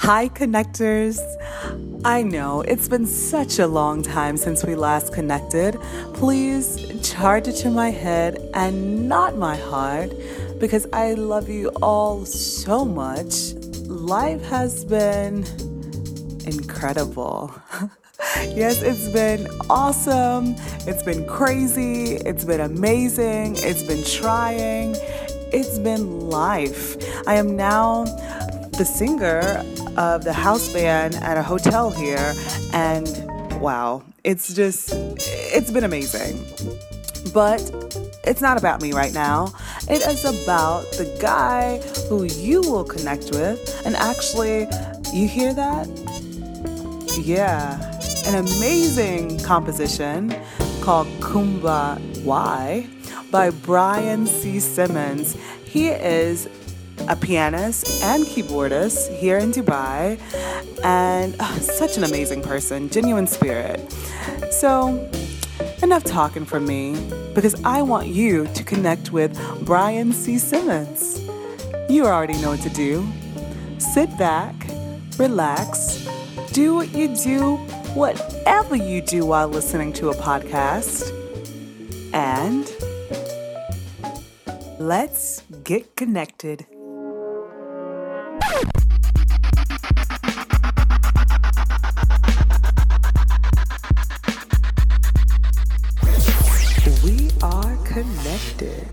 Hi, connectors. I know it's been such a long time since we last connected. Please charge it to my head and not my heart because I love you all so much. Life has been incredible. yes, it's been awesome. It's been crazy. It's been amazing. It's been trying. It's been life. I am now the singer of the house band at a hotel here, and wow, it's just, it's been amazing. But it's not about me right now. It is about the guy who you will connect with. And actually, you hear that? Yeah, an amazing composition called Kumba Why by Brian C. Simmons. He is a pianist and keyboardist here in Dubai, and uh, such an amazing person, genuine spirit. So, enough talking from me because I want you to connect with Brian C. Simmons. You already know what to do. Sit back, relax, do what you do, whatever you do while listening to a podcast, and let's get connected. We are connected.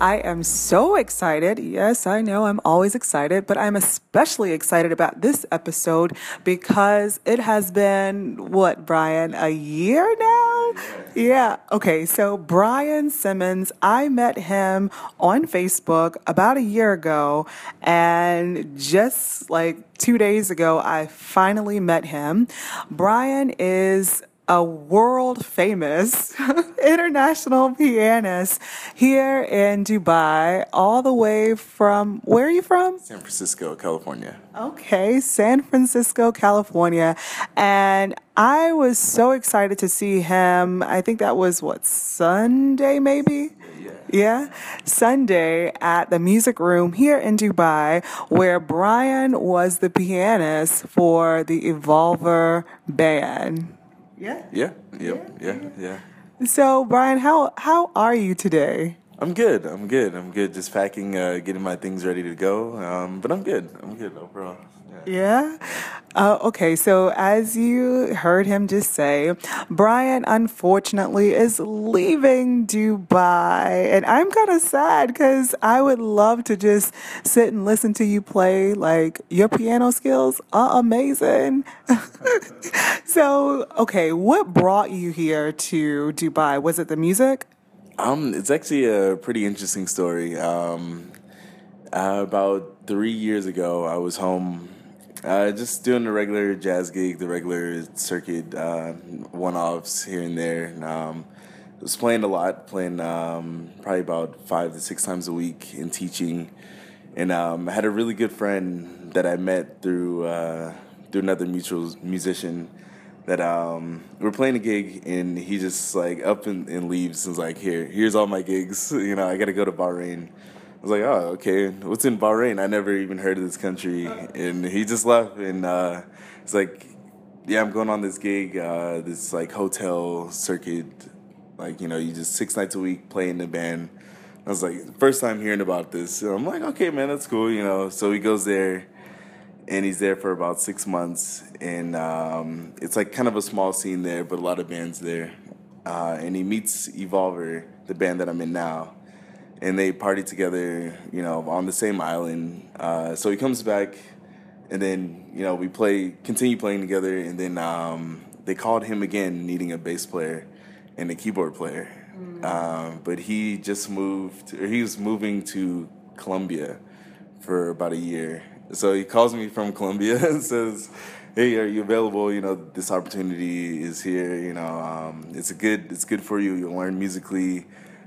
I am so excited. Yes, I know I'm always excited, but I'm especially excited about this episode because it has been, what, Brian, a year now? Yeah. Okay. So, Brian Simmons, I met him on Facebook about a year ago, and just like two days ago, I finally met him. Brian is a world famous international pianist here in Dubai, all the way from where are you from? San Francisco, California. Okay, San Francisco, California. And I was so excited to see him. I think that was what, Sunday maybe? Yeah. Yeah, Sunday at the music room here in Dubai, where Brian was the pianist for the Evolver band. Yeah. Yeah. Yep. Yeah. Yeah. So, Brian, how how are you today? I'm good. I'm good. I'm good. Just packing, uh, getting my things ready to go. Um, but I'm good. I'm good overall. Yeah. Uh, okay. So, as you heard him just say, Brian unfortunately is leaving Dubai. And I'm kind of sad because I would love to just sit and listen to you play. Like, your piano skills are amazing. so, okay. What brought you here to Dubai? Was it the music? Um, it's actually a pretty interesting story. Um, uh, about three years ago, I was home, uh, just doing the regular jazz gig, the regular circuit, uh, one-offs here and there. Um, I was playing a lot, playing um, probably about five to six times a week and teaching. And um, I had a really good friend that I met through uh, through another mutual musician that um, we're playing a gig and he just like up and, and leaves and was like, here, here's all my gigs. You know, I got to go to Bahrain. I was like, oh, okay. What's in Bahrain? I never even heard of this country. And he just left and uh, it's like, yeah, I'm going on this gig, uh, this like hotel circuit. Like, you know, you just six nights a week playing the band. I was like, first time hearing about this. I'm like, okay, man, that's cool, you know. So he goes there and he's there for about six months. And um, it's like kind of a small scene there, but a lot of bands there. Uh, and he meets Evolver, the band that I'm in now, and they party together, you know, on the same island. Uh, so he comes back, and then you know we play, continue playing together, and then um, they called him again, needing a bass player and a keyboard player. Um, but he just moved, or he was moving to Colombia for about a year. So he calls me from Colombia and says, "Hey, are you available? You know, this opportunity is here. You know, um, it's a good, it's good for you. You'll learn musically.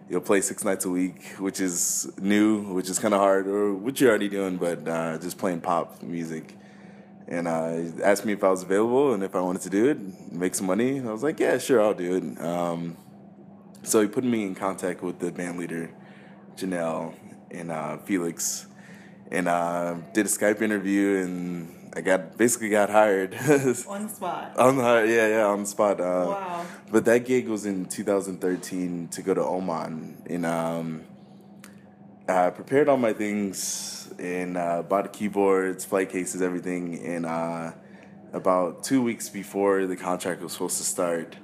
You'll play six nights a week, which is new, which is kind of hard, or what you're already doing, but uh, just playing pop music." And uh, he asked me if I was available and if I wanted to do it, make some money. I was like, "Yeah, sure, I'll do it." Um, so he put me in contact with the band leader, Janelle and uh, Felix, and uh, did a Skype interview. And I got basically got hired On the spot. on the yeah yeah on the spot. Uh, Wow. But that gig was in 2013 to go to Oman, and um, I prepared all my things and uh, bought keyboards, flight cases, everything. And uh, about two weeks before the contract was supposed to start,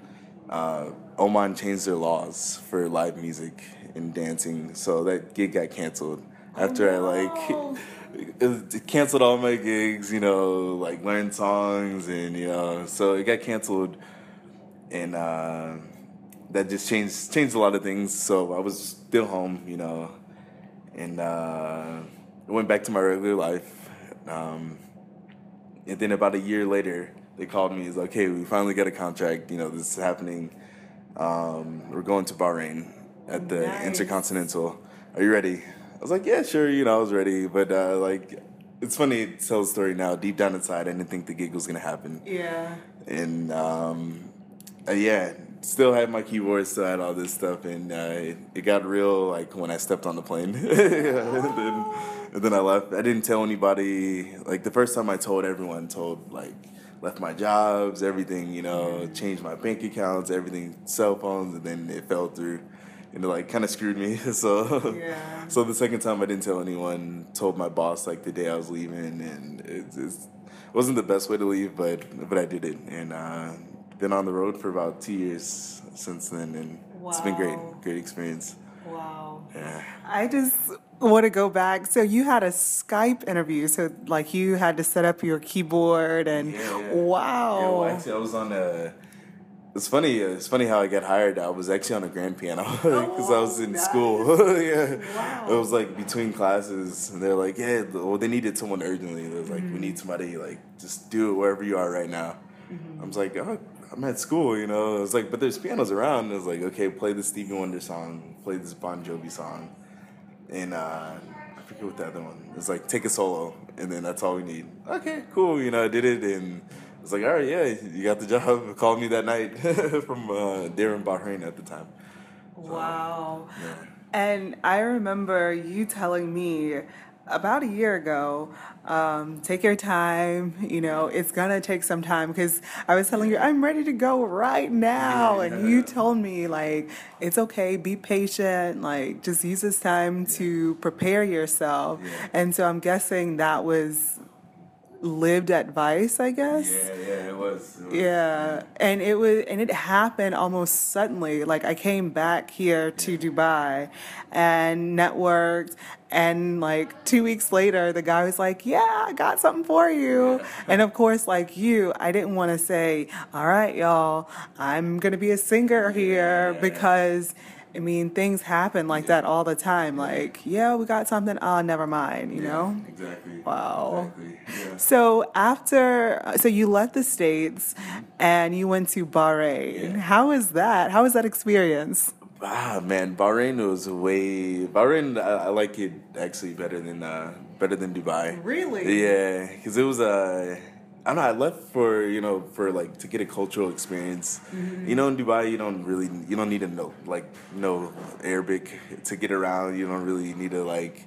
uh, Oman changed their laws for live music and dancing, so that gig got canceled. After I like canceled all my gigs, you know, like learned songs and you know, so it got canceled, and uh, that just changed changed a lot of things. So I was still home, you know, and uh, went back to my regular life. Um, and then about a year later, they called me. It's like, "Hey, we finally got a contract. You know, this is happening. Um, we're going to Bahrain at the Nice. Intercontinental. Are you ready?" I was like, "Yeah, sure." You know, I was ready. But uh, like, it's funny to tell the story now. Deep down inside, I didn't think the gig was gonna happen. Yeah. And um, uh, yeah, still had my keyboard, still had all this stuff, and uh, it, it got real like when I stepped on the plane. and, then, and then I left. I didn't tell anybody. Like the first time I told everyone, told like left my jobs, everything, you know, changed my bank accounts, everything, cell phones, and then it fell through. And it like kind of screwed me. So, Yeah. so the second time I didn't tell anyone. Told my boss like the day I was leaving, and it just wasn't the best way to leave, but but I did it, and uh, been on the road for about two years since then, and it's been great, great experience. Wow. Yeah. I just want to go back. So you had a Skype interview. So like you had to set up your keyboard and Yeah, yeah. wow. Yeah, well, actually, I was on a. It's funny. uh, It's funny how I got hired. I was actually on a grand piano because I was in nice. school. yeah, Wow. it was like between classes, and they're like, "Yeah, well, they needed someone urgently." They was like, "We need somebody like just do it wherever you are right now." I was like, oh, "I'm at school," you know. I was like, "But there's pianos around." I was like, "Okay, play the Stevie Wonder song, play this Bon Jovi song, and uh, I forget what the other one. It's like take a solo, and then that's all we need. Okay, cool. You know, I did it, and it's like, all right, yeah, you got the job. Called me that night from uh, there in Bahrain at the time. Wow. Yeah. And I remember you telling me about a year ago, um, take your time, you know, it's gonna take some time because I was telling you, I'm ready to go right now. And you told me, like, it's okay, be patient, like, just use this time to prepare yourself. Yeah. And so I'm guessing that was lived advice, I guess. Yeah, yeah, it was. It was. Yeah, and it was, and it happened almost suddenly. Like I came back here to Dubai, and networked, and like two weeks later, the guy was like, "Yeah, I got something for you." And of course, like you, I didn't want to say, "All right, y'all, I'm gonna be a singer here," Yeah. because. I mean, things happen like that all the time. Like, yeah, we got something. Oh, never mind. You Yeah, know. Exactly. Wow. Exactly. Yeah. So after, so you left the states and you went to Bahrain. Yeah. How was that? How was that experience? Ah man, Bahrain was way Bahrain. I, I like it actually better than uh, better than Dubai. Really? Yeah, because it was Uh, I don't know. I left for you know for like to get a cultural experience. Mm-hmm. You know, in Dubai, you don't really you don't need to know like know Arabic to get around. You don't really need to like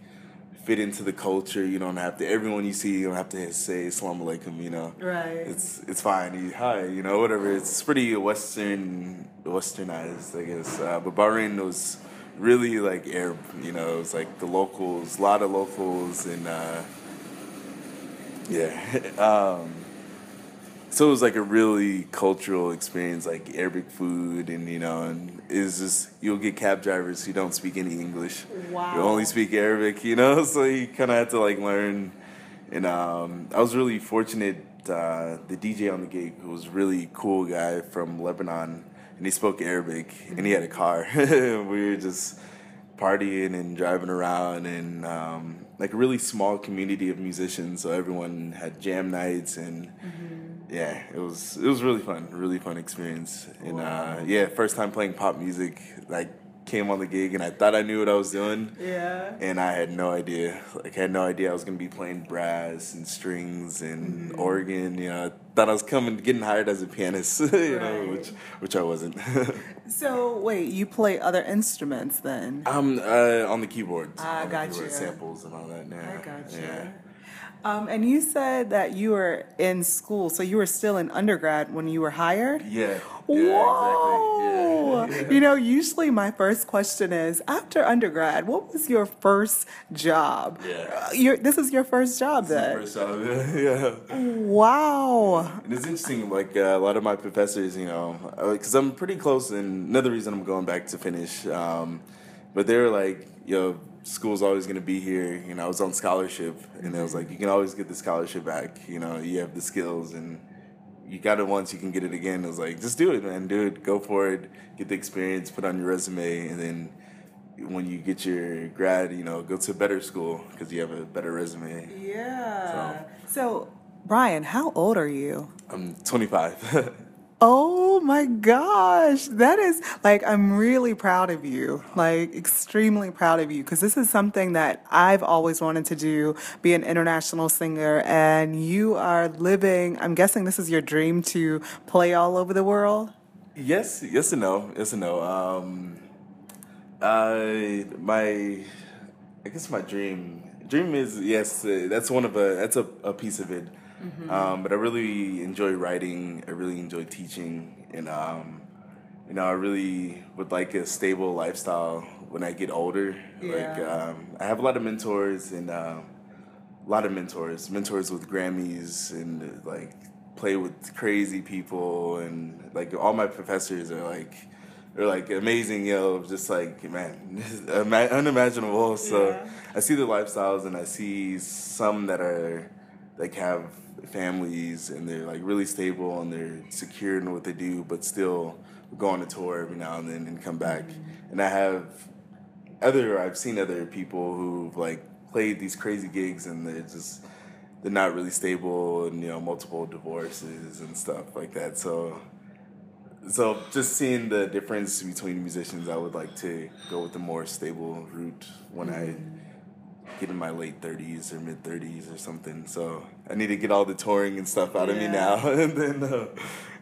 fit into the culture. You don't have to. Everyone you see, you don't have to say "Assalamu alaikum." You know, Right. It's it's fine. You, hi, you know, whatever. It's pretty Western Westernized, I guess. Uh, but Bahrain was really like Arab. You know, it was like the locals, a lot of locals, and uh, yeah. um, so it was like a really cultural experience, like Arabic food, and you know, and it's just you'll get cab drivers who don't speak any English. Wow. You only speak Arabic, you know, so you kind of had to like learn. And um, I was really fortunate. Uh, the DJ on the gig was a really cool guy from Lebanon, and he spoke Arabic, and he had a car. we were just partying and driving around, and um, like a really small community of musicians. So everyone had jam nights, and yeah, it was it was really fun, really fun experience. And uh, yeah, first time playing pop music, like came on the gig, and I thought I knew what I was doing Yeah. and I had no idea. Like, I had no idea I was gonna be playing brass and strings and organ. You know, I thought I was coming, getting hired as a pianist. You know, which which I wasn't. So wait, you play other instruments then? I'm uh, on the keyboards. I gotcha. keyboard samples and all that. Yeah. I gotcha. Yeah. Um, and you said that you were in school, so you were still in undergrad when you were hired? Yeah. Whoa! Exactly. Yeah. You know, usually my first question is after undergrad, what was your first job? Yeah. Your, this is your first job then? First job, yeah. Wow. And it's interesting, like uh, a lot of my professors, you know, because I'm pretty close, and another reason I'm going back to finish. Um, but they were like, you know, school's always going to be here. You know, I was on scholarship, and it was like, you can always get the scholarship back. You know, you have the skills, and you got it once, you can get it again. It was like, just do it, man. Do it. Go for it. Get the experience. Put on your resume, and then when you get your grad, you know, go to a better school because you have a better resume. Yeah. So, Brian, how old are you? I'm 25. Oh my gosh. That is like, I'm really proud of you. Like, extremely proud of you. Because this is something that I've always wanted to do be an international singer. And you are living, I'm guessing this is your dream to play all over the world. Yes, yes and no, yes and no. Um, I, my, I guess my dream, dream is yes, that's one of a that's a, a piece of it. Um, but I really enjoy writing. I really enjoy teaching, and um, you know, I really would like a stable lifestyle when I get older. Like, um, I have a lot of mentors and um, a lot of mentors, mentors with Grammys, and uh, like play with crazy people, and like all my professors are like. They're like amazing, yo. Just like man, unimaginable. So Yeah. I see the lifestyles, and I see some that are like have families, and they're like really stable, and they're secure in what they do, but still go on a tour every now and then and come back. And I have other I've seen other people who've like played these crazy gigs and they're just they're not really stable and you know multiple divorces and stuff like that. So so just seeing the difference between musicians, I would like to go with the more stable route when I mm-hmm. Get in my late thirties or mid thirties or something. So I need to get all the touring and stuff out of me now, and then uh,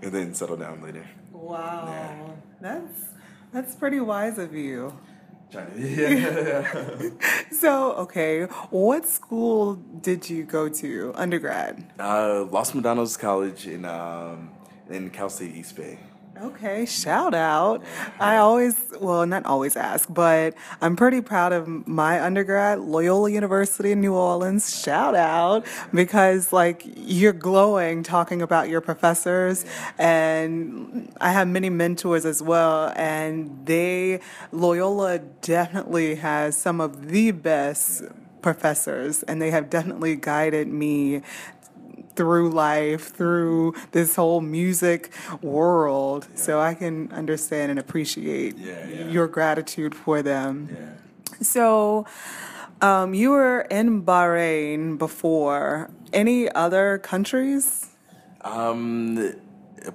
and then settle down later. Wow. That's, that's pretty wise of you. Yeah. So, okay, what school did you go to, undergrad? Uh, Los Medanos College in um, in Cal State East Bay. Okay, shout out. I always, well, not always ask, but I'm pretty proud of my undergrad, Loyola University in New Orleans. Shout out because, like, you're glowing talking about your professors, and I have many mentors as well, and they, Loyola definitely has some of the best professors, and they have definitely guided me through life, through this whole music world. So I can understand and appreciate Yeah, yeah. your gratitude for them. Yeah. So um, you were in Bahrain before. Any other countries? Um,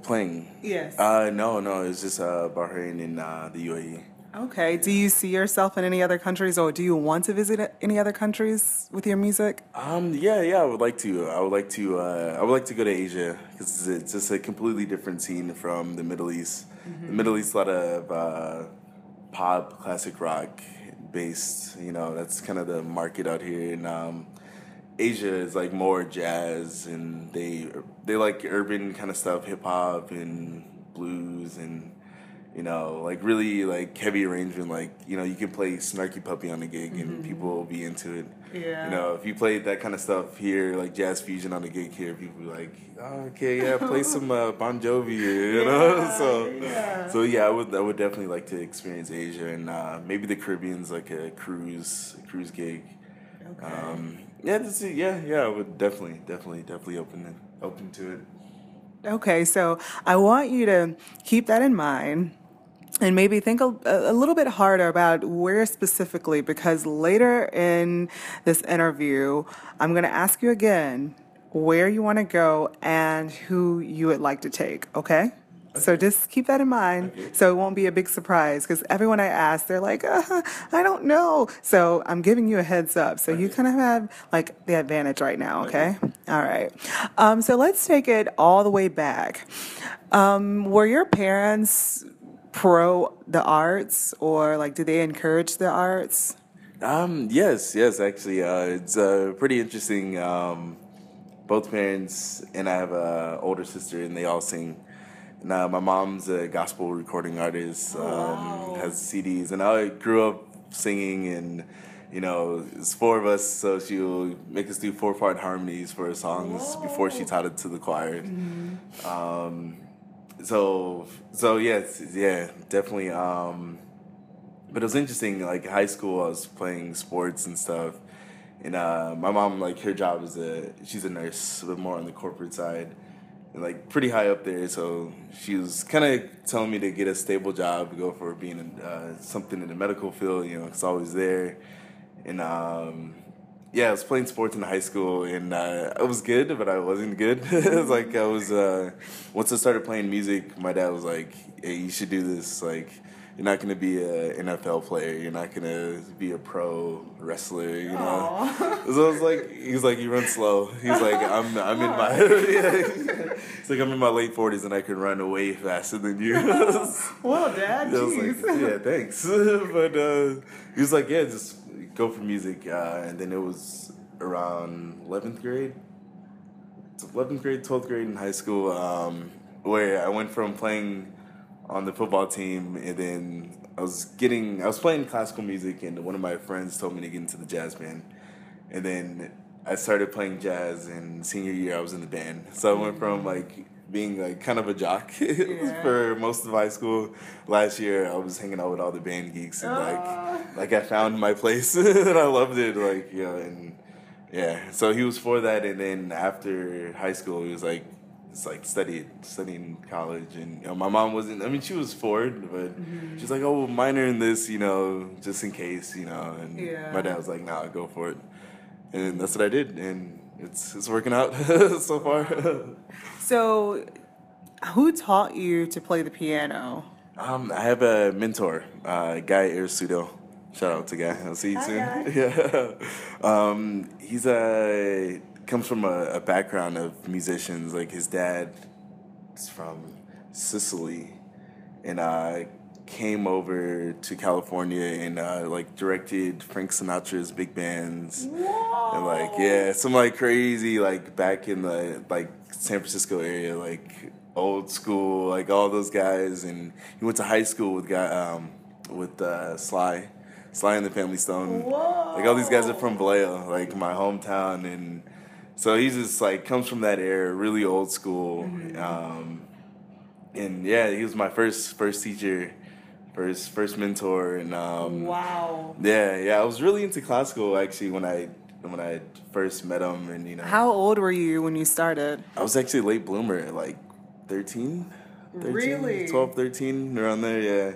playing. Yes. Uh, no, no, it's just uh, Bahrain and uh, the UAE. Okay. Do you see yourself in any other countries or do you want to visit any other countries with your music? Um, yeah, yeah, I would like to. I would like to. Uh, I would like to go to Asia because it's just a completely different scene from the Middle East. The Middle East, a lot of uh, pop, classic rock based. You know, that's kind of the market out here. And um, Asia is like more jazz, and they they like urban kind of stuff, hip hop and blues and you know, like really like heavy arrangement. Like you know, you can play Snarky Puppy on a gig and people will be into it. Yeah. You know, if you played that kind of stuff here, like jazz fusion on a gig here, people be like, oh, okay, yeah, play some uh, Bon Jovi, you know. So, yeah. so yeah, I would I would definitely like to experience Asia and uh, maybe the Caribbean's like a cruise a cruise gig. Okay. Um, yeah, this is, yeah, yeah. I would definitely, definitely, definitely open it, open to it. Okay, so I want you to keep that in mind and maybe think a, a little bit harder about where specifically, because later in this interview, I'm going to ask you again where you want to go and who you would like to take, okay? So just keep that in mind so it won't be a big surprise because everyone I ask, they're like, uh, I don't know. So I'm giving you a heads up. So you kind of have like the advantage right now, okay? All right. Um, so let's take it all the way back. Um, were your parents pro the arts or like do they encourage the arts? Um, yes, yes, actually, uh, it's uh, pretty interesting. Um, both parents and I have a older sister, and they all sing. Now, my mom's a gospel recording artist, um, wow. has CDs, and I grew up singing, and you know, it's four of us, so she'll make us do four part harmonies for her songs before she taught it to the choir. Um, so, so yes, yeah, definitely. Um, but it was interesting. Like high school, I was playing sports and stuff, and uh, my mom, like her job is a she's a nurse, but more on the corporate side, and like pretty high up there. So she was kind of telling me to get a stable job, go for being in, uh, something in the medical field. You know, it's always there, and um, yeah, I was playing sports in high school, and uh, I was good, but I wasn't good. it was like I was. Uh, once I started playing music, my dad was like, "Hey, you should do this." Like, you're not gonna be an NFL player. You're not gonna be a pro wrestler. You know. So I was like, he's like, you run slow. He's like, I'm, I'm in my. yeah. He's like, I'm in my late 40s, and I can run way faster than you. Well, Dad, I was like, yeah, thanks. but uh, he was like, yeah, just go for music. Uh, and then it was around 11th grade, 11th grade, 12th grade in high school, um, where I went from playing on the football team, and then I was getting, I was playing classical music, and one of my friends told me to get into the jazz band. And then I started playing jazz, and senior year I was in the band. So I went from like being like kind of a jock Yeah. for most of high school. Last year I was hanging out with all the band geeks, and Ah. like like I found my place, and I loved it. Like you know, and yeah. So he was for that, and then after high school, he was like. It's like studied, studying college, and you know, my mom wasn't. I mean, she was for it, but Mm-hmm. she's like, "Oh, minor in this, you know, just in case, you know." And Yeah. my dad was like, "Nah, go for it," and that's what I did, and it's it's working out so far. So, who taught you to play the piano? um, I have a mentor, uh, Guy Arisudo. Shout out to Guy. I'll see you Hi, soon. Guy. Yeah, um, he's a comes from a, a background of musicians. Like his dad is from Sicily, and uh, came over to California and uh, like directed Frank Sinatra's big bands. Whoa. And like yeah, some like crazy like back in the like San Francisco area, like old school, like all those guys. And he went to high school with guy um, with uh, Sly, Sly and the Family Stone. Like all these guys are from Vallejo, like my hometown, and so he's just like comes from that era, really old school. Um, and yeah, he was my first first teacher, first first mentor, and um, Wow. yeah, yeah. I was really into classical actually when I when I first met him, and you know, How old were you when you started? I was actually a late bloomer, like 13, 13 Really? 12, 13, around there. Yeah,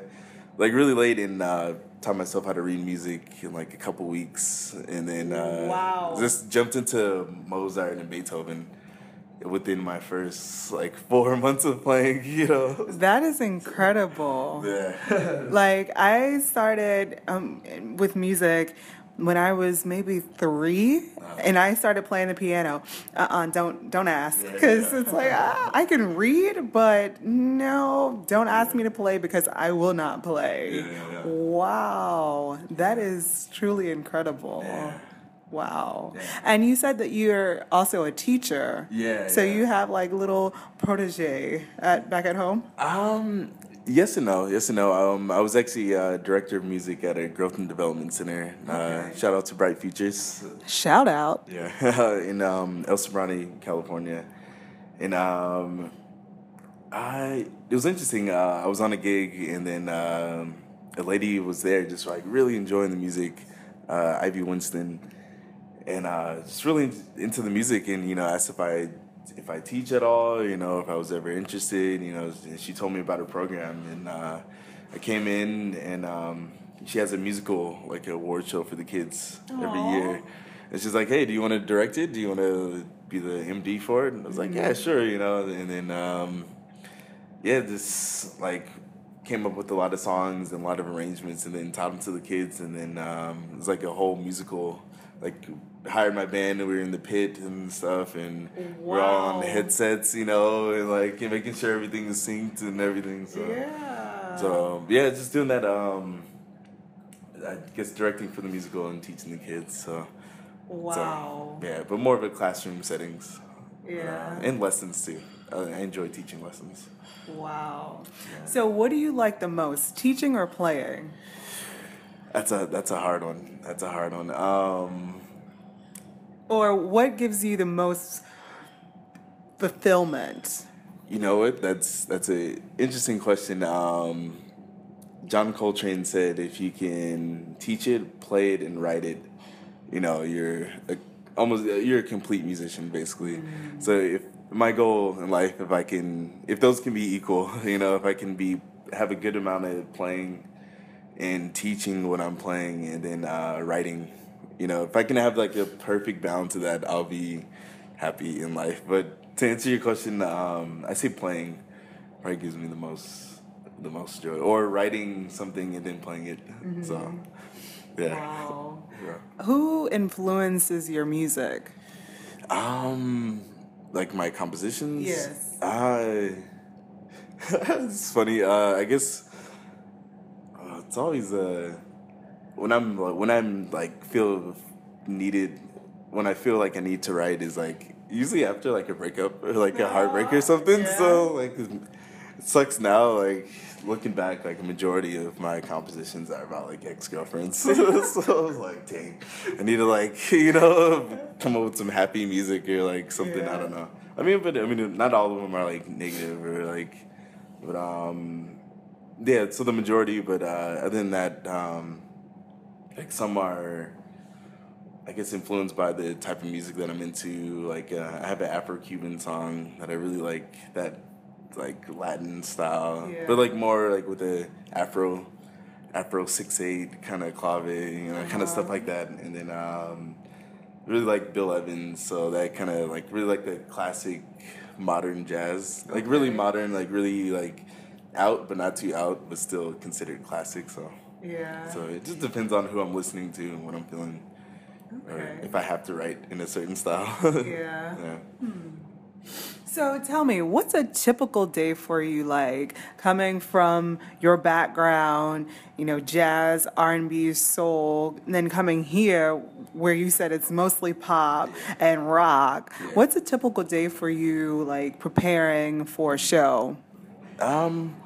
like really late, and uh, taught myself how to read music in like a couple weeks, and then uh, Wow. just jumped into Mozart and Beethoven within my first like four months of playing. You know, That is incredible. yeah. Like I started um, with music when I was maybe three, and I started playing the piano. Uh, uh don't don't ask, because it's like ah, I can read, but no, don't ask me to play because I will not play. Yeah, yeah, yeah. Wow, that is truly incredible. Wow. And you said that you're also a teacher. Yeah, So you have like little protege at back at home? Um, yes and no. Yes and no. Um, I was actually uh, director of music at a growth and development center. Uh, shout out to Bright Futures. Shout out. Yeah, in um, El Sobrante, California, and um, I it was interesting. Uh, I was on a gig, and then um, a lady was there, just like really enjoying the music. Uh, Ivy Winston, and uh, just really into the music, and you know, asked if I if I teach at all, you know, if I was ever interested, you know, she told me about her program, and uh, I came in, and um, she has a musical like award show for the kids every year. And she's like, "Hey, do you want to direct it? Do you want to be the MD for it?" And I was like, "Yeah, sure," you know. And then, um, yeah, this like came up with a lot of songs and a lot of arrangements, and then taught them to the kids. And then um, it was like a whole musical. Like hired my band, and we were in the pit and stuff, and we're all on the headsets, you know, and like making sure everything is synced and everything. So. Yeah. So yeah, just doing that. Um, I guess directing for the musical and teaching the kids. So Wow. so, yeah, but more of a classroom settings. Yeah. Uh, and lessons too. I, I enjoy teaching lessons. Wow. So, what do you like the most, teaching or playing? That's a that's a hard one. That's a hard one. Um, Or what gives you the most fulfillment? you know what? That's that's a interesting question. Um, John Coltrane said, if you can teach it, play it, and write it, you know, you're a, almost you're a complete musician, basically. So if my goal in life, if I can, if those can be equal, you know, if I can be have a good amount of playing and teaching what I'm playing, and then uh, writing, you know, if I can have like a perfect balance of that, I'll be happy in life. But to answer your question, um, I say playing probably gives me the most the most joy, or writing something and then playing it. So, yeah. Wow. yeah. Who influences your music? Um, like my compositions. Yes. I. it's funny. Uh, I guess uh, it's always uh when I'm like, when I'm like feel needed when I feel like I need to write is like usually after like a breakup or like a heartbreak or something. yeah. So like it sucks now. Like looking back, like a majority of my compositions are about like ex girlfriends. so I was like, dang, I need to like you know come up with some happy music or like something. I don't know. I mean, but I mean, not all of them are like negative or like, but um, yeah. So the majority, but uh, other than that, um, like some are. I guess influenced by the type of music that I'm into. Like uh, I have an Afro-Cuban song that I really like. That like Latin style, Yeah. but like more like with the Afro, Afro six eight kind of clave, you know, kind of stuff like that. And then um, really like Bill Evans, so that kind of like really like the classic modern jazz, like really modern, like really like out but not too out, but still considered classic. So Yeah. so it just depends on who I'm listening to and what I'm feeling, or if I have to write in a certain style. Yeah. yeah. So tell me, what's a typical day for you like coming from your background, you know, jazz, R&B, soul, and then coming here where you said it's mostly pop and rock. What's a typical day for you like preparing for a show? Um,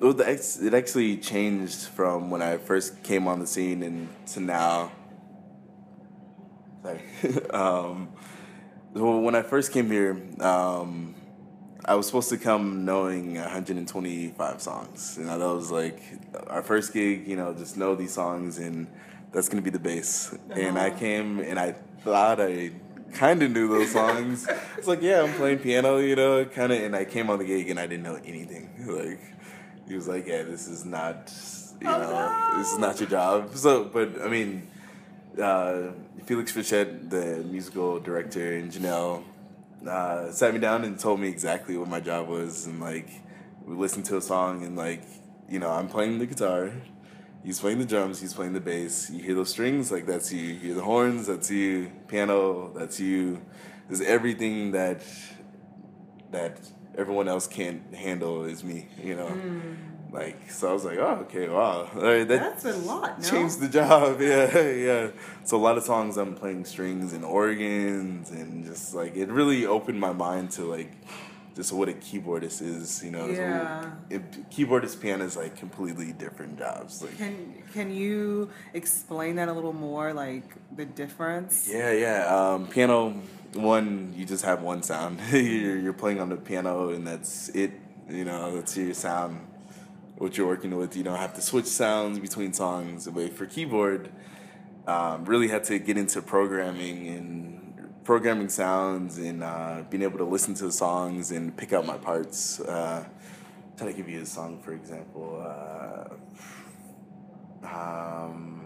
well, the ex- it actually changed from when I first came on the scene and to now. Sorry. um, well, when I first came here, um, I was supposed to come knowing 125 songs. You know, that was like our first gig. You know, just know these songs, and that's gonna be the bass. And I came and I thought I kind of knew those songs. it's like, yeah, I'm playing piano, you know, kind of. And I came on the gig and I didn't know anything. Like, he was like, yeah, this is not, you Oh, know, no. this is not your job. So, but I mean, uh, Felix Fichette, the musical director, and Janelle uh, sat me down and told me exactly what my job was, and like we listened to a song, and like you know, I'm playing the guitar, he's playing the drums, he's playing the bass. You hear those strings, like that's you. You hear the horns, that's you. Piano, that's you. There's everything that that everyone else can't handle is me. You know. Like so, I was like, oh, okay, wow, right, that That's a lot, no? changed the job. Yeah, yeah. So a lot of songs I'm playing strings and organs, and just like it really opened my mind to like just what a keyboardist is. You know, Yeah. it, keyboardist piano is like completely different jobs. Like, Can can you explain that a little more like the difference? yeah, yeah. Um, piano one, you just have one sound. you're, you're playing on the piano, and that's it. You know, that's your sound. What you're working with, you don't have to switch sounds between songs. But for keyboard, um, really had to get into programming and programming sounds and uh, being able to listen to the songs and pick out my parts. Uh, try to give you a song, for example. Uh, um,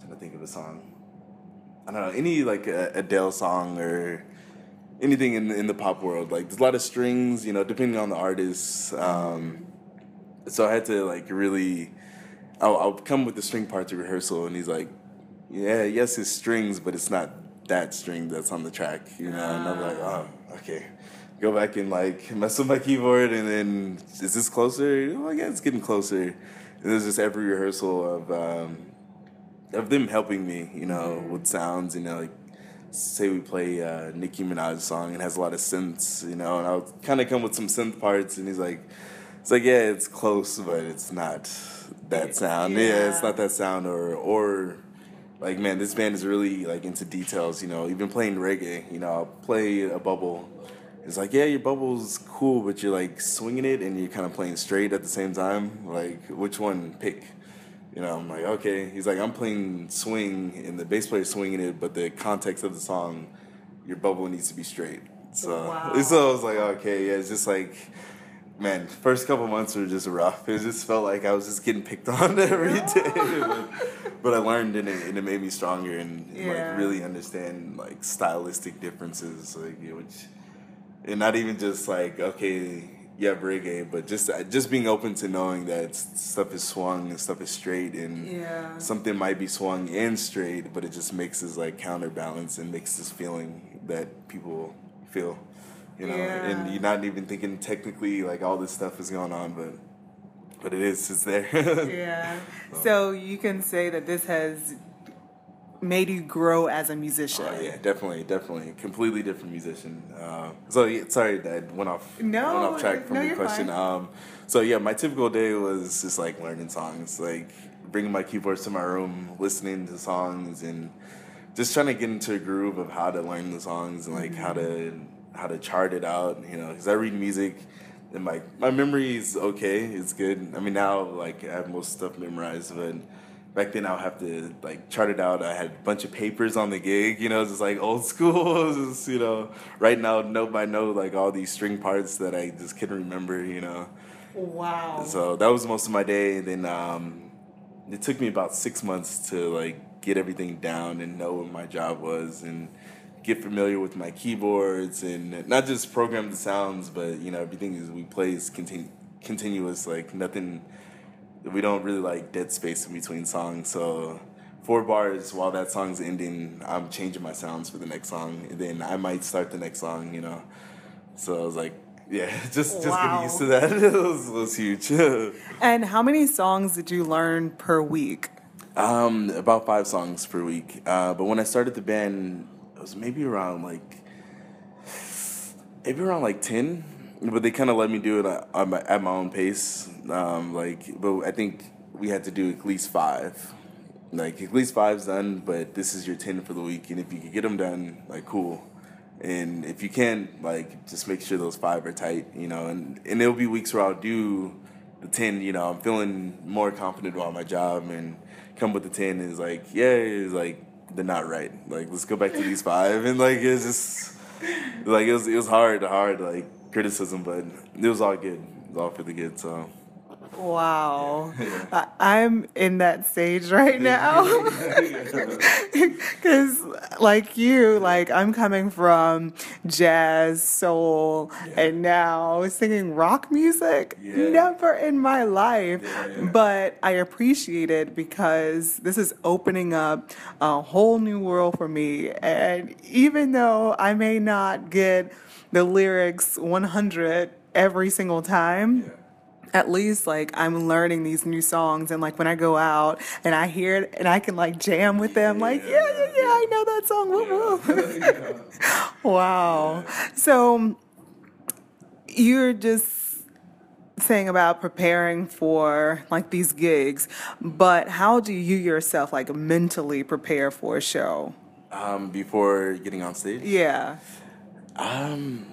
trying to think of a song. I don't know any like uh, Adele song or anything in in the pop world. Like there's a lot of strings, you know, depending on the artist. Um, so I had to like really. I'll, I'll come with the string part to rehearsal, and he's like, "Yeah, yes, it's strings, but it's not that string that's on the track." You know, and I'm like, "Oh, okay." Go back and like mess with my keyboard, and then is this closer? Oh, yeah, it's getting closer. And there's just every rehearsal of um, of them helping me, you know, Mm-hmm. with sounds, you know, like say we play uh, Nicki Minaj song and has a lot of synths, you know, and I'll kind of come with some synth parts, and he's like, it's like yeah, it's close, but it's not that sound. Yeah, it's not that sound, or or like man, this band is really like into details, you know, even playing reggae, you know, I'll play a bubble. It's like, yeah, your bubble's cool, but you're like swinging it and you're kind of playing straight at the same time. Like, which one pick? You know, I'm like, okay. He's like, I'm playing swing and the bass player's swinging it, but the context of the song, your bubble needs to be straight. So, Wow. so I was like, okay, yeah, it's just like, man, first couple months were just rough. It just felt like I was just getting picked on every day. but, but I learned and it, and it made me stronger and Yeah. like really understand like stylistic differences, like which, and not even just like okay, have reggae, but just uh, just being open to knowing that stuff is swung and stuff is straight and Yeah. something might be swung and straight, but it just mixes like counterbalance and makes this feeling that people feel, you know, Yeah. and you're not even thinking technically like all this stuff is going on, but but it is, it's there. Yeah. So you can say that this has made you grow as a musician. Oh yeah, definitely, definitely, completely different musician. Uh, so yeah, sorry that went off No, went off track from no, your question. Um, so yeah, my typical day was just like learning songs, like bringing my keyboards to my room, listening to songs, and just trying to get into a groove of how to learn the songs and like how to how to chart it out. You know, because I read music. And my my memory is okay. It's good. I mean now like I have most stuff memorized, but back then I'll have to like chart it out. I had a bunch of papers on the gig, you know, just like old school. just, you know, right now note by note, like all these string parts that I just couldn't remember, you know. Wow. So that was most of my day. And then um, it took me about six months to like get everything down and know what my job was and get familiar with my keyboards and not just program the sounds, but you know everything is we play is continu- continuous. Like nothing, we don't really like dead space in between songs. So four bars while that song's ending, I'm changing my sounds for the next song, and then I might start the next song. You know, so I was like. Yeah, just just Wow. getting used to that. it, was, it was huge. And how many songs did you learn per week? Um, about five songs per week. Uh, but when I started the band, it was maybe around like maybe around like ten. But they kind of let me do it at, at my, at my own pace. Um, like, but I think we had to do at least five. Like at least five's done, but this is your ten for the week, and if you can get them done, like cool. And if you can't, like, just make sure those five are tight, you know. And and there'll be weeks where I'll do the ten. You know, I'm feeling more confident about my job, and come with the ten is like, yeah, it's like they're not right. Like, let's go back to these five, and like it's just like it was it was hard, hard like criticism, but it was all good. It was all for the good. So Wow. I, I'm in that stage right now. Because, like you, like I'm coming from jazz, soul, and now singing rock music. Yeah. Never in my life. Yeah, yeah. But I appreciate it because this is opening up a whole new world for me. And even though I may not get the lyrics 100 every single time, at least like I'm learning these new songs and like when I go out and I hear it and I can like jam with them like yeah. Yeah yeah I know that song wow. So you're just saying about preparing for like these gigs but how do you yourself like mentally prepare for a show? Um, before getting on stage, yeah. Um,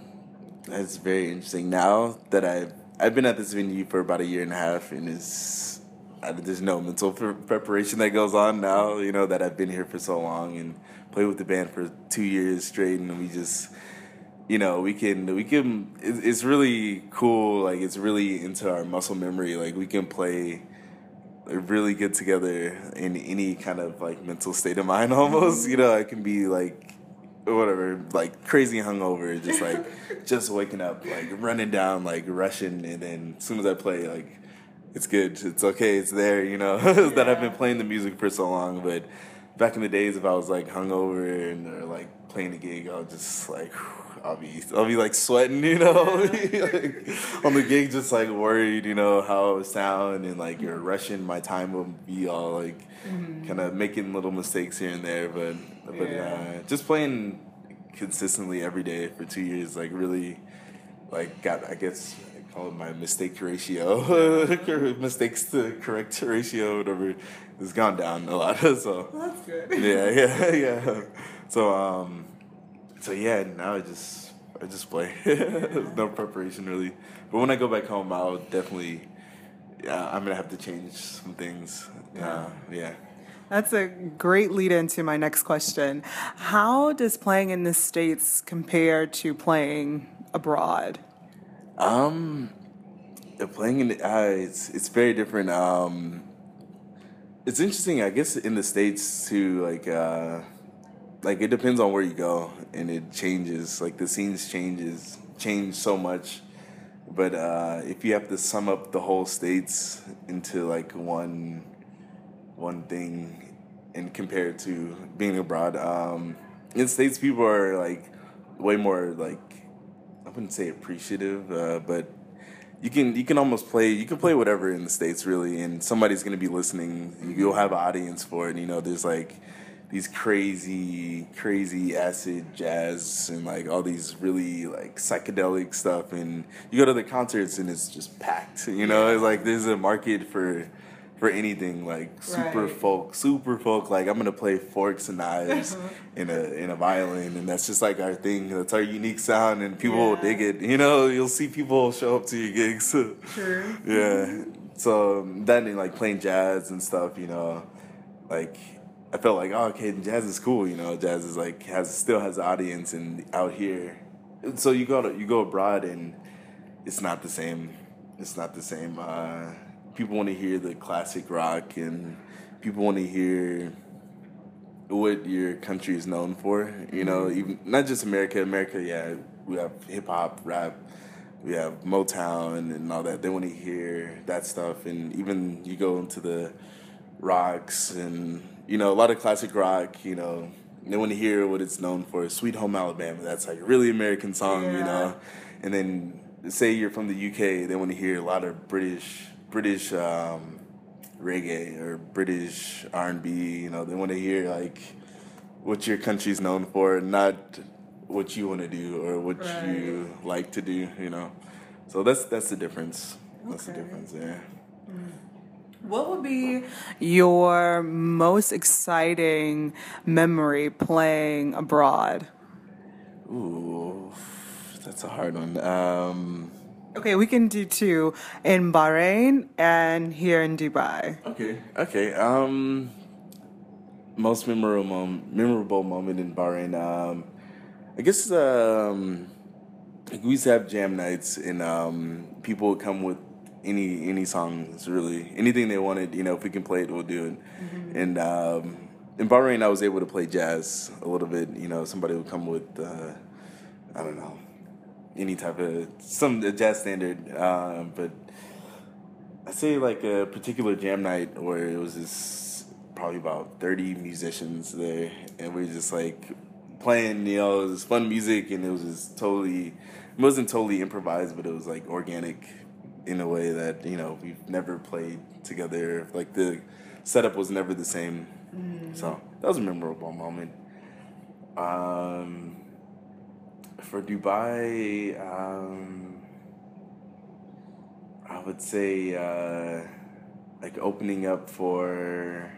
that's very interesting. Now that I've I've been at this venue for about a year and a half, and it's I, there's no mental pre- preparation that goes on now. You know that I've been here for so long and played with the band for two years straight, and we just you know we can we can it's, it's really cool. Like it's really into our muscle memory. Like we can play really good together in any kind of like mental state of mind almost you know i can be like whatever like crazy hungover just like just waking up like running down like rushing and then as soon as i play like it's good. It's okay. It's there you know that i've been playing the music for so long. But back in the days, if I was like hungover and or like playing a gig, I'll just like. I'll be I'll be like sweating, you know, like, on the gig, just like worried, you know, how it sound and like you're rushing. My time will be all like mm-hmm. kind of making little mistakes here and there, but but yeah. uh, just playing consistently every day for two years, like really, like got I guess I call it my mistake ratio, mistakes to correct ratio, whatever, has gone down a lot. so well, that's good. Yeah, yeah, yeah. So um so yeah, now I just I just play. no preparation really. But when I go back home, I'll definitely yeah, I'm gonna have to change some things. Yeah, uh, yeah. That's a great lead into my next question. How does playing in the states compare to playing abroad? Um, playing in the, uh, it's it's very different. Um, it's interesting, I guess, in the states too. Like, uh, like it depends on where you go and it changes like the scenes changes change so much. But uh, if you have to sum up the whole states into like one one thing and compare it to being abroad um, in states people are like way more like i wouldn't say appreciative uh, but you can you can almost play you can play whatever in the states really and somebody's going to be listening. You'll have an audience for it you know there's like these crazy, crazy acid jazz and like all these really like psychedelic stuff. And you go to the concerts and it's just packed. You know, it's like there's a market for for anything like super right. folk, super folk. Like I'm gonna play forks and knives uh-huh. in a in a violin, and that's just like our thing. That's our unique sound, and people yeah. will dig it. You know, you'll see people show up to your gigs. True. yeah. So um, then like playing jazz and stuff, you know, like I felt like, oh, okay, jazz is cool. You know, jazz is like has still has an audience, and out here, so you go to, you go abroad, and it's not the same. It's not the same. Uh, people want to hear the classic rock, and people want to hear what your country is known for. You know, mm-hmm. even not just America. America, yeah, we have hip hop, rap, we have Motown, and all that. They want to hear that stuff, and even you go into the rocks and you know, a lot of classic rock, you know, they want to hear what it's known for. Sweet Home Alabama, that's like a really American song, yeah. you know. And then say you're from the UK, they want to hear a lot of British British um, reggae or British R&B, you know. They want to hear like what your country's known for, not what you want to do or what right. you like to do, you know. So that's that's the difference. That's okay. the difference, yeah. Mm. What would be your most exciting memory playing abroad? Ooh, that's a hard one. Um, okay, we can do two in Bahrain and here in Dubai. Okay, okay. Um, most memorable moment, memorable moment in Bahrain. Um, I guess um, we used to have jam nights, and um, people would come with any any songs really. Anything they wanted you know if we can play it we'll do it. Mm-hmm. and um, in Bahrain I was able to play jazz a little bit. You know somebody would come with uh, I don't know any type of some jazz standard. Uh, but I say like a particular jam night where it was just probably about 30 musicians there and we were just like playing you know it was fun music and it was just totally it wasn't totally improvised but it was like organic in a way that you know we've never played together. Like the setup was never the same. Mm. So that was a memorable moment. Um, for Dubai, um, I would say uh, like opening up for.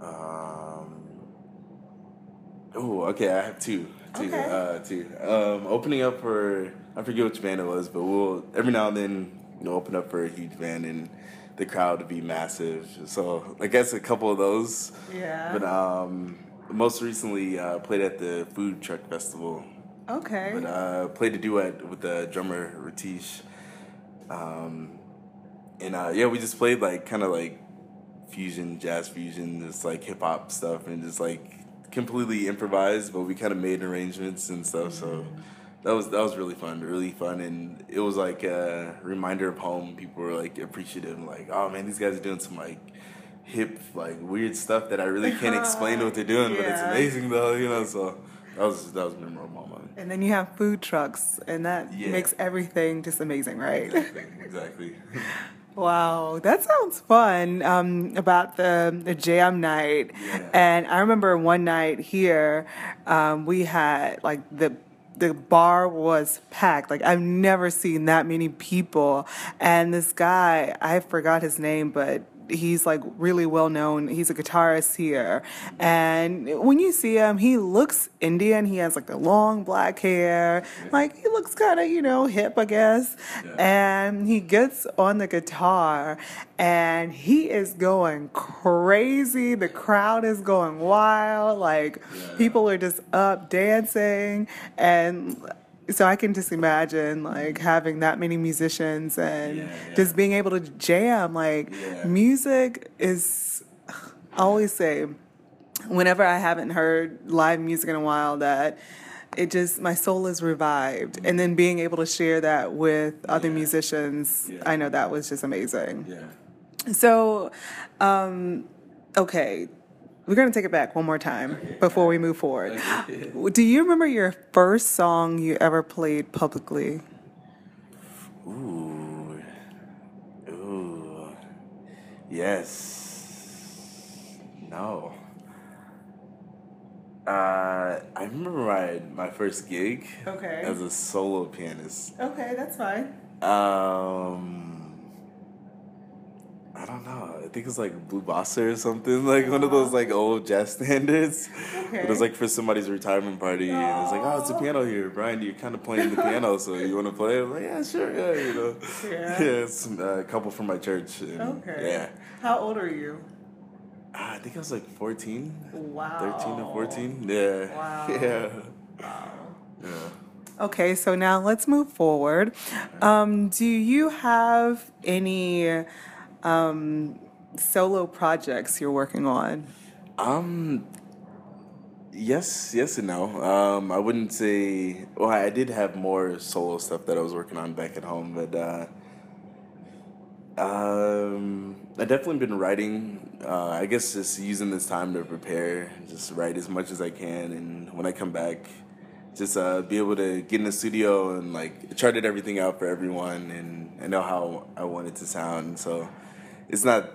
Um, oh, okay. I have two, two, okay. uh, two. Um, opening up for I forget which band it was, but we'll every now and then you know open up for a huge band and the crowd would be massive. So I guess a couple of those. Yeah. But um, most recently uh, played at the Food Truck Festival. Okay. But uh, played a duet with the drummer Ratish. Um, and uh, yeah, we just played like kind of like fusion, jazz fusion, just like hip hop stuff, and just like completely improvised. But we kind of made arrangements and stuff. Mm-hmm. So that was that was really fun, really fun, and it was like a reminder of home. People were like appreciative, like, oh man, these guys are doing some like hip, like weird stuff that I really can't explain what they're doing, but it's amazing though, you know. So that was that was a memorable moment. And then you have food trucks, and that Yeah. makes everything just amazing, right? Exactly. exactly. Wow, that sounds fun. Um, about the the jam night, Yeah. and I remember one night here, um, we had like the the bar was packed. Like I've never seen that many people, and this guy I forgot his name, but he's like really well known. He's a guitarist here, and when you see him, he looks Indian. He has like the long black hair, like he looks kind of you know hip, I guess. And he gets on the guitar, and he is going crazy. The crowd is going wild. Like Yeah. people are just up dancing, and so I can just imagine like having that many musicians and Yeah, yeah. just being able to jam. Like Yeah. music is, I always say, whenever I haven't heard live music in a while, that it just my soul is revived, and then being able to share that with other Yeah. musicians, Yeah. I know that was just amazing. Yeah. So, um, okay, we're gonna take it back one more time before we move forward. Do you remember your first song you ever played publicly? Ooh. Ooh. Yes. No. Uh, I remember my my first gig Okay. as a solo pianist. Okay, that's fine. Um, don't know. I think it's like Blue Bossa or something, like one of those like old jazz standards. It was like for somebody's retirement party, and it's like, oh, it's a piano here, Brian. You're kind of playing the piano, so you want to play? I'm like, yeah, sure, yeah, you know. Yeah. it's uh, a couple from my church. Okay. Yeah. How old are you? Ah, I think I was like 14, Wow. 13 or 14. Yeah. Wow. Yeah. Wow. Yeah. Okay, so now let's move forward. Um, do you have any um, solo projects you're working on? Um. Yes, yes and no. Um, I wouldn't say. Well, I did have more solo stuff that I was working on back at home, but uh, um, I definitely been writing. Uh, I guess just using this time to prepare, just write as much as I can, and when I come back, just uh, be able to get in the studio and like charted everything out for everyone, and I know how I want it to sound. So it's not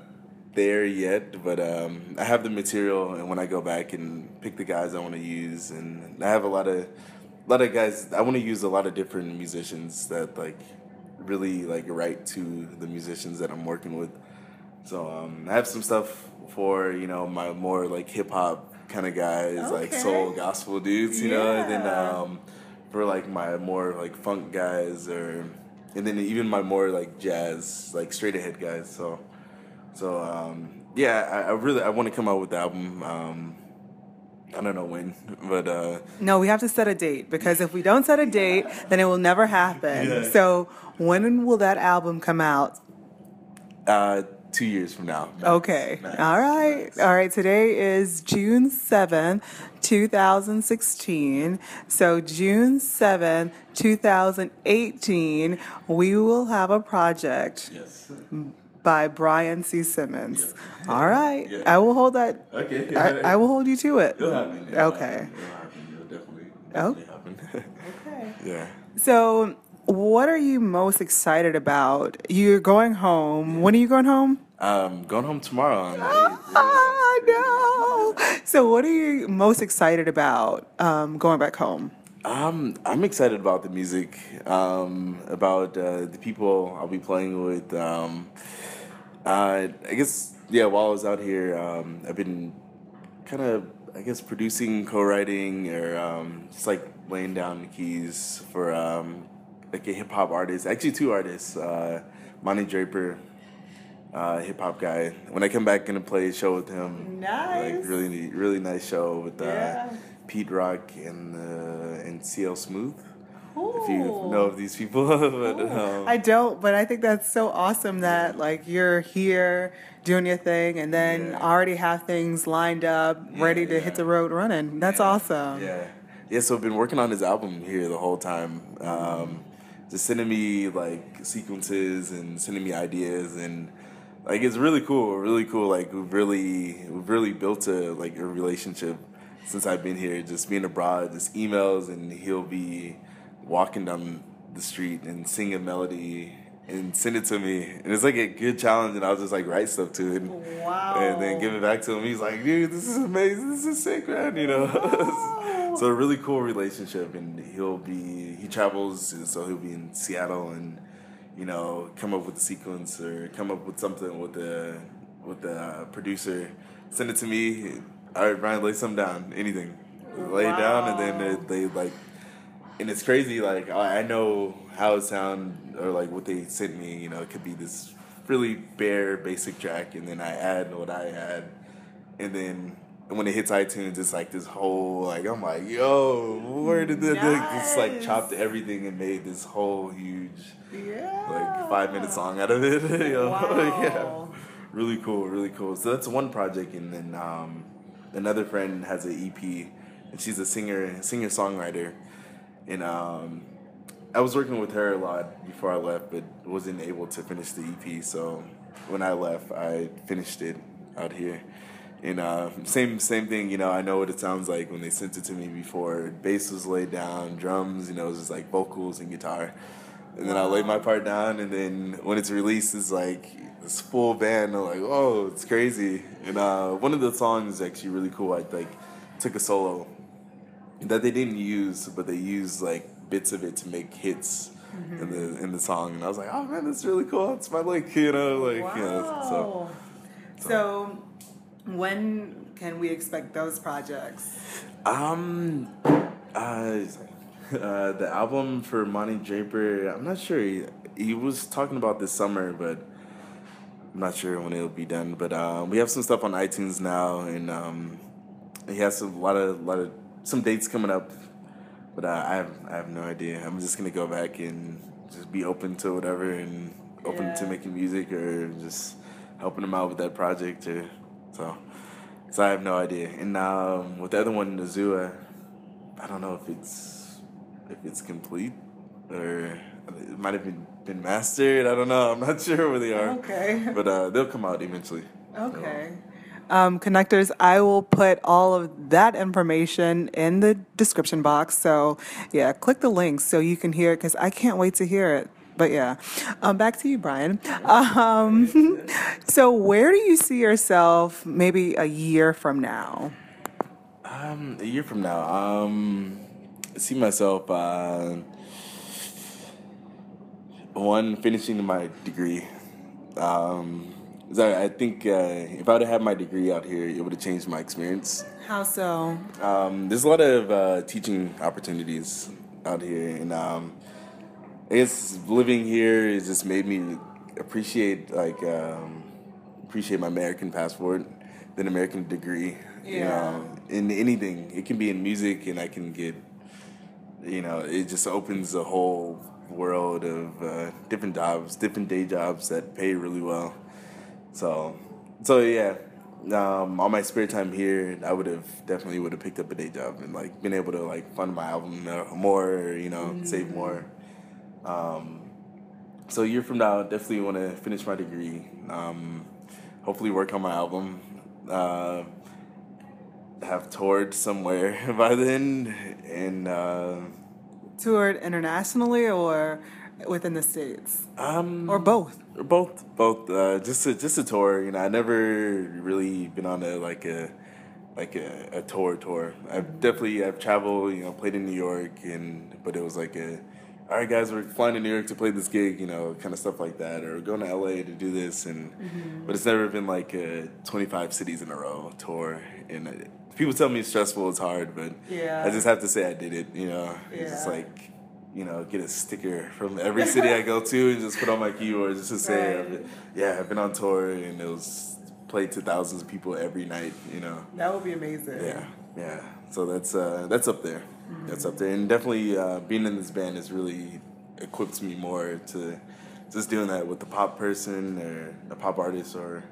there yet, but um, I have the material, and when I go back and pick the guys I want to use, and I have a lot of, a lot of guys. I want to use a lot of different musicians that like really like write to the musicians that I'm working with. So um, I have some stuff for you know my more like hip hop kind of guys, like soul gospel dudes, you know, and then um, for like my more like funk guys, or and then even my more like jazz, like straight ahead guys. So so um, yeah, I, I really I want to come out with the album. Um, I don't know when, but uh, No, we have to set a date because if we don't set a date, then it will never happen. Yeah. So, when will that album come out? uh, two years from now. max. Okay. Max. All right. Max. All right. Today is June 7th, 2016. So, June 7th, 2018, we will have a project Yes. By Brian C. Simmons. Yeah. All right. Yeah. I will hold that. Okay. I, I will hold you to it. It'll happen. It'll Okay. happen. It'll happen. It'll definitely, Oh. definitely happen. Okay. yeah. So, what are you most excited about? You're going home. When are you going home? Um, going home tomorrow. On the 8th. Ah, no. So, what are you most excited about um, going back home? Um, I'm excited about the music, um, about uh, the people I'll be playing with. Um, uh, I guess, yeah, while I was out here, um, I've been kind of, I guess, producing, co writing, or um, just like laying down the keys for um, like a hip hop artist. Actually, two artists, uh, Monty Draper. Uh, hip hop guy. When I come back, gonna play a show with him. Nice. Like really, really nice show with uh, Yeah. Pete Rock and uh, and CL Smooth. If you know of these people, but um, I don't, but I think that's so awesome that like you're here doing your thing and then Yeah. already have things lined up, ready to yeah. hit the road running. That's awesome. yeah, yeah. So I've been working on this album here the whole time. Um, just sending me like sequences and sending me ideas and like it's really cool, really cool. Like we've really we've really built a like a relationship since I've been here. Just being abroad, just emails, and he'll be walking down the street and sing a melody and send it to me. And it's like a good challenge, and I'll just like write stuff to it. Wow. And then give it back to him. He's like, dude, this is amazing. This is sick, man. You know. Wow. so a really cool relationship, and he'll be he travels, so he'll be in Seattle and you know come up with a sequence or come up with something with the with the producer. Send it to me. All right, Brian, lay something down. Anything. Lay it down, and then they, they like and it's crazy. Like I know how it sound or like what they sent me. You know, it could be this really bare basic track, and then I add what I add, and then when it hits iTunes, it's like this whole like I'm like, yo, where did the just like chopped everything and made this whole huge Yeah. like five minute song out of it. you know? Wow. yeah. Really cool, really cool. So that's one project, and then um, another friend has an EP, and she's a singer, singer songwriter, and um, I was working with her a lot before I left, but wasn't able to finish the EP. So when I left, I finished it out here. And uh, same same thing, you know. I know what it sounds like when they sent it to me before. Bass was laid down, drums, you know, it was just like vocals and guitar. And then I laid my part down, and then when it's released, it's like this full band. I'm like, oh, it's crazy. And uh, one of the songs is actually really cool. I like took a solo that they didn't use, but they used like bits of it to make hits in the in the song. And I was like, oh man, that's really cool. It's my like, you know, like Wow. you know. So so, when can we expect those projects? um, uh, uh, the album for Monty Draper, I'm not sure. He, he was talking about this summer, but. I'm not sure when it'll be done, but uh, we have some stuff on iTunes now, and um, he has a lot of lot of some dates coming up. But uh, I have I have no idea. I'm just gonna go back and just be open to whatever, and open to making music or just helping them out with that project, or so. So I have no idea. And um, with the other one, the Nazua, I don't know if it's if it's complete or it might have been been mastered. I don't know. I'm not sure where they are. Okay. But uh, they'll come out eventually. Okay. Um, connectors, I will put all of that information in the description box. So, yeah, click the links so you can hear it because I can't wait to hear it. But yeah, um, back to you, Brian. Um, so, where do you see yourself maybe a year from now? Um, a year from now, um, I see myself uh, one finishing my degree. Um, so I think uh, if I would have had my degree out here, it would have changed my experience. How so? Um, there's a lot of uh, teaching opportunities out here, and um, I guess living here has just made me appreciate like um, appreciate my American passport, than American degree. You Yeah. know, in anything, it can be in music, and I can get, you know, it just opens a whole world of uh, different jobs, different day jobs that pay really well. So, so yeah, um, on my spare time here, I would have definitely would have picked up a day job and like been able to like fund my album more, you know, save more. Um, so a year from now, definitely want to finish my degree. Um, hopefully, work on my album. Uh, have toured somewhere by then, and uh, Toured internationally or within the States? um, Or both? Or both, both. Uh, just a just a tour. You know, I never really been on a like a like a, a tour tour. I've definitely I've traveled. You know, played in New York, and but it was like a. All right, guys, we're flying to New York to play this gig, you know, kind of stuff like that, or going to LA to do this, and but it's never been like a 25 cities in a row tour. And people tell me it's stressful, it's hard, but Yeah. I just have to say I did it. You know, it's just like you know, get a sticker from every city I go to and just put on my keyboard just to say, Right. Yeah, I've been on tour and it was played to thousands of people every night, you know. That would be amazing. Yeah, yeah. So that's uh, that's up there. That's up there, and definitely uh, being in this band has really equipped me more to just doing that with the pop person or a pop artist or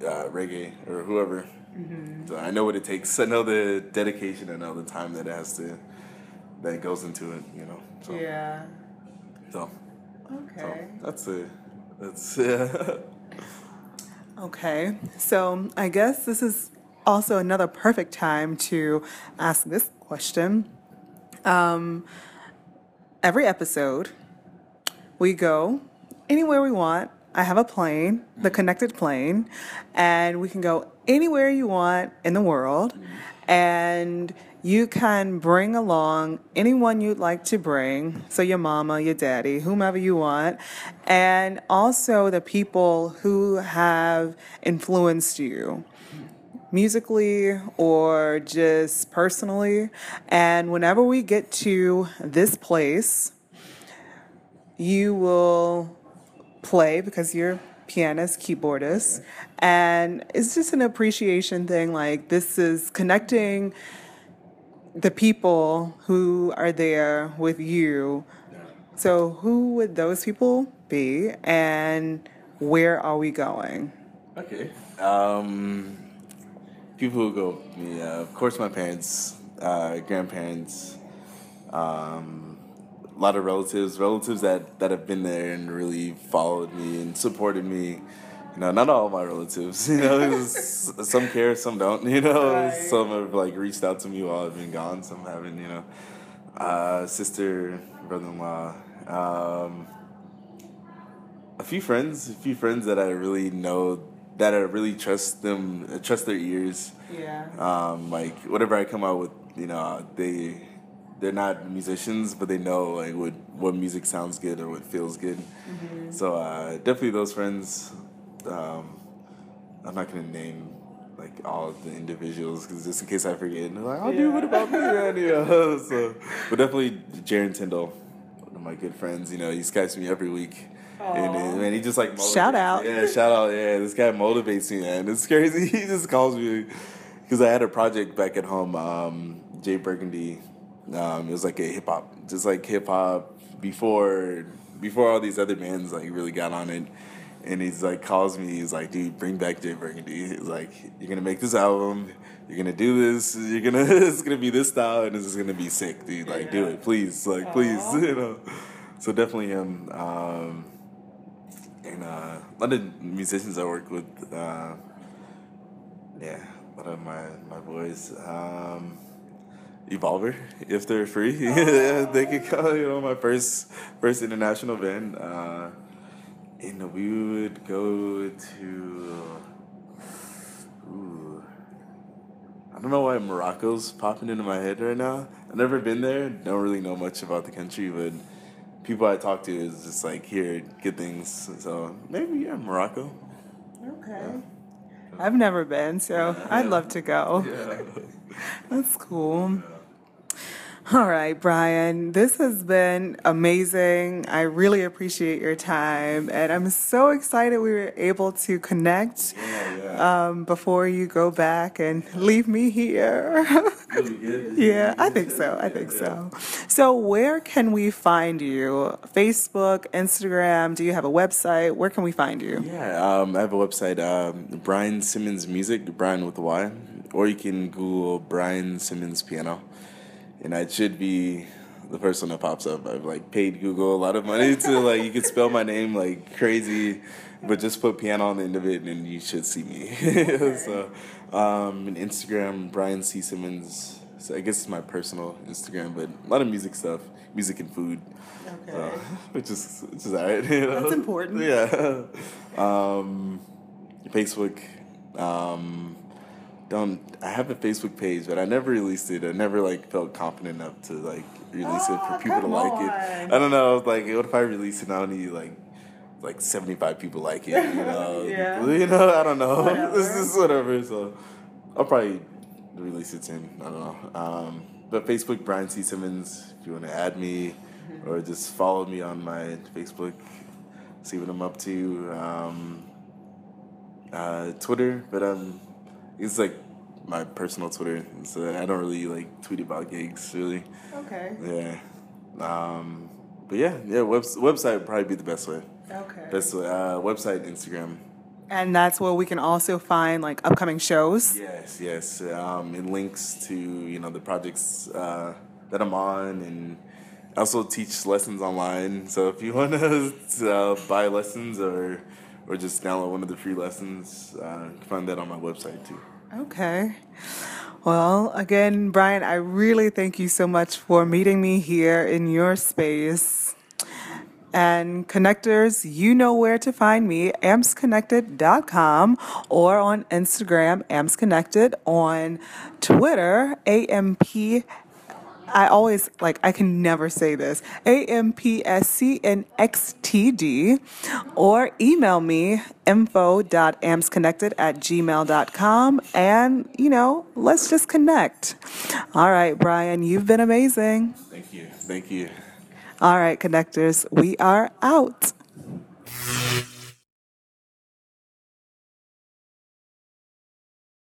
uh, reggae or whoever. So I know what it takes. I know the dedication. I know the time that it has to that goes into it. You know. So, Yeah. So, so Okay. that's it. That's yeah. Okay, so I guess this is also another perfect time to ask this question. Um, every episode, we go anywhere we want. I have a plane, the connected plane, and we can go anywhere you want in the world. And you can bring along anyone you'd like to bring, so your mama, your daddy, whomever you want, and also the people who have influenced you musically or just personally. And whenever we get to this place, you will play because you're pianist, keyboardist, and it's just an appreciation thing. Like this is connecting the people who are there with you. So who would those people be, and where are we going? Okay. Um, people who go me, uh, of course, my parents, uh, grandparents, um, a lot of relatives, relatives that, that have been there and really followed me and supported me. You know, not all my relatives. You know, some care, some don't. You know, Right. some have like reached out to me while I've been gone. Some haven't. You know, uh, sister, brother-in-law. Um, a few friends, a few friends that I really know that I really trust them, trust their ears. Yeah. Um, like whatever I come out with, you know, they they're not musicians, but they know like what what music sounds good or what feels good. So uh, definitely those friends. Um, I'm not gonna name like all of the individuals because just in case I forget, and they're like, "Oh, dude, what about me?" man?" You know, so but definitely Jaron Tyndall, one of my good friends. You know, he Skypes me every week. And uh, man, he just like motivates Shout out. Yeah, shout out. Yeah, this guy motivates me, man. It's crazy. He just calls me because I had a project back at home. Um, Jay Burgundy. Um, it was like a hip hop, just like hip hop before before all these other bands like really got on it. And he's like calls me. He's like, dude, bring back Jay Burgundy. He's like, you're gonna make this album. You're gonna do this. You're gonna. It's gonna be this style, and this is gonna be sick, dude. Like, do it, please. Like, please. You know. So definitely him. Um, and uh, a lot of musicians I work with, uh, yeah, a lot of my my boys. Um, Evolver, if they're free, yeah, they could come. You know, my first first international band, uh, and we would go to. Ooh, I don't know why Morocco's popping into my head right now. I've never been there. Don't really know much about the country, but people I talk to is just like hear good things. So maybe yeah, Morocco. Okay. I've never been, so I'd love to go. Yeah. That's cool. All right, Brian, this has been amazing. I really appreciate your time, and I'm so excited we were able to connect Yeah, yeah. um, before you go back and leave me here. Really yeah, I think so. I think so. So, where can we find you? Facebook, Instagram? Do you have a website? Where can we find you? Yeah, um, I have a website, um, Brian Simmons Music, Brian with a Y, or you can Google Brian Simmons Piano, and I should be the person that pops up. I've like paid Google a lot of money to like you could spell my name like crazy, but just put piano on the end of it and you should see me. so, um, and Instagram Brian C Simmons. So I guess it's my personal Instagram, but a lot of music stuff, music and food. So, which is which is alright. You know? That's important. Yeah. Um, Facebook. Um, don't I have a Facebook page, but I never released it. I never like felt confident enough to like release it for Oh, people to like on. it. I don't know. I was Like, what if I release it and I only need like like seventy five people like it? You know. Yeah. You know. I don't know. Whatever. this is whatever. So I'll probably release it soon. I don't know. Um, but Facebook, Brian C. Simmons, if you want to add me or just follow me on my Facebook, see what I'm up to. Um, uh, Twitter, but um, it's like my personal Twitter, so I don't really like tweet about gigs really. Okay. Yeah. Um, but yeah, yeah, webs- website would probably be the best way. Okay. Best way. Uh, website, Instagram. And that's where we can also find like upcoming shows. Yes, yes. Um, and links to you know the projects uh, that I'm on, and I also teach lessons online. So if you want to uh, buy lessons or or just download one of the free lessons. Uh, you can find that on my website too. Okay. Well, again, Brian, I really thank you so much for meeting me here in your space. And connectors, you know where to find me, ampsconnected.com or on Instagram, ampsconnected, on Twitter, AMP I always like I can never say this. A M P S C N X T D or email me info.ampsconnected at gmail.com and you know, let's just connect. All right, Brian, you've been amazing. Thank you. Thank you. All right, connectors, we are out.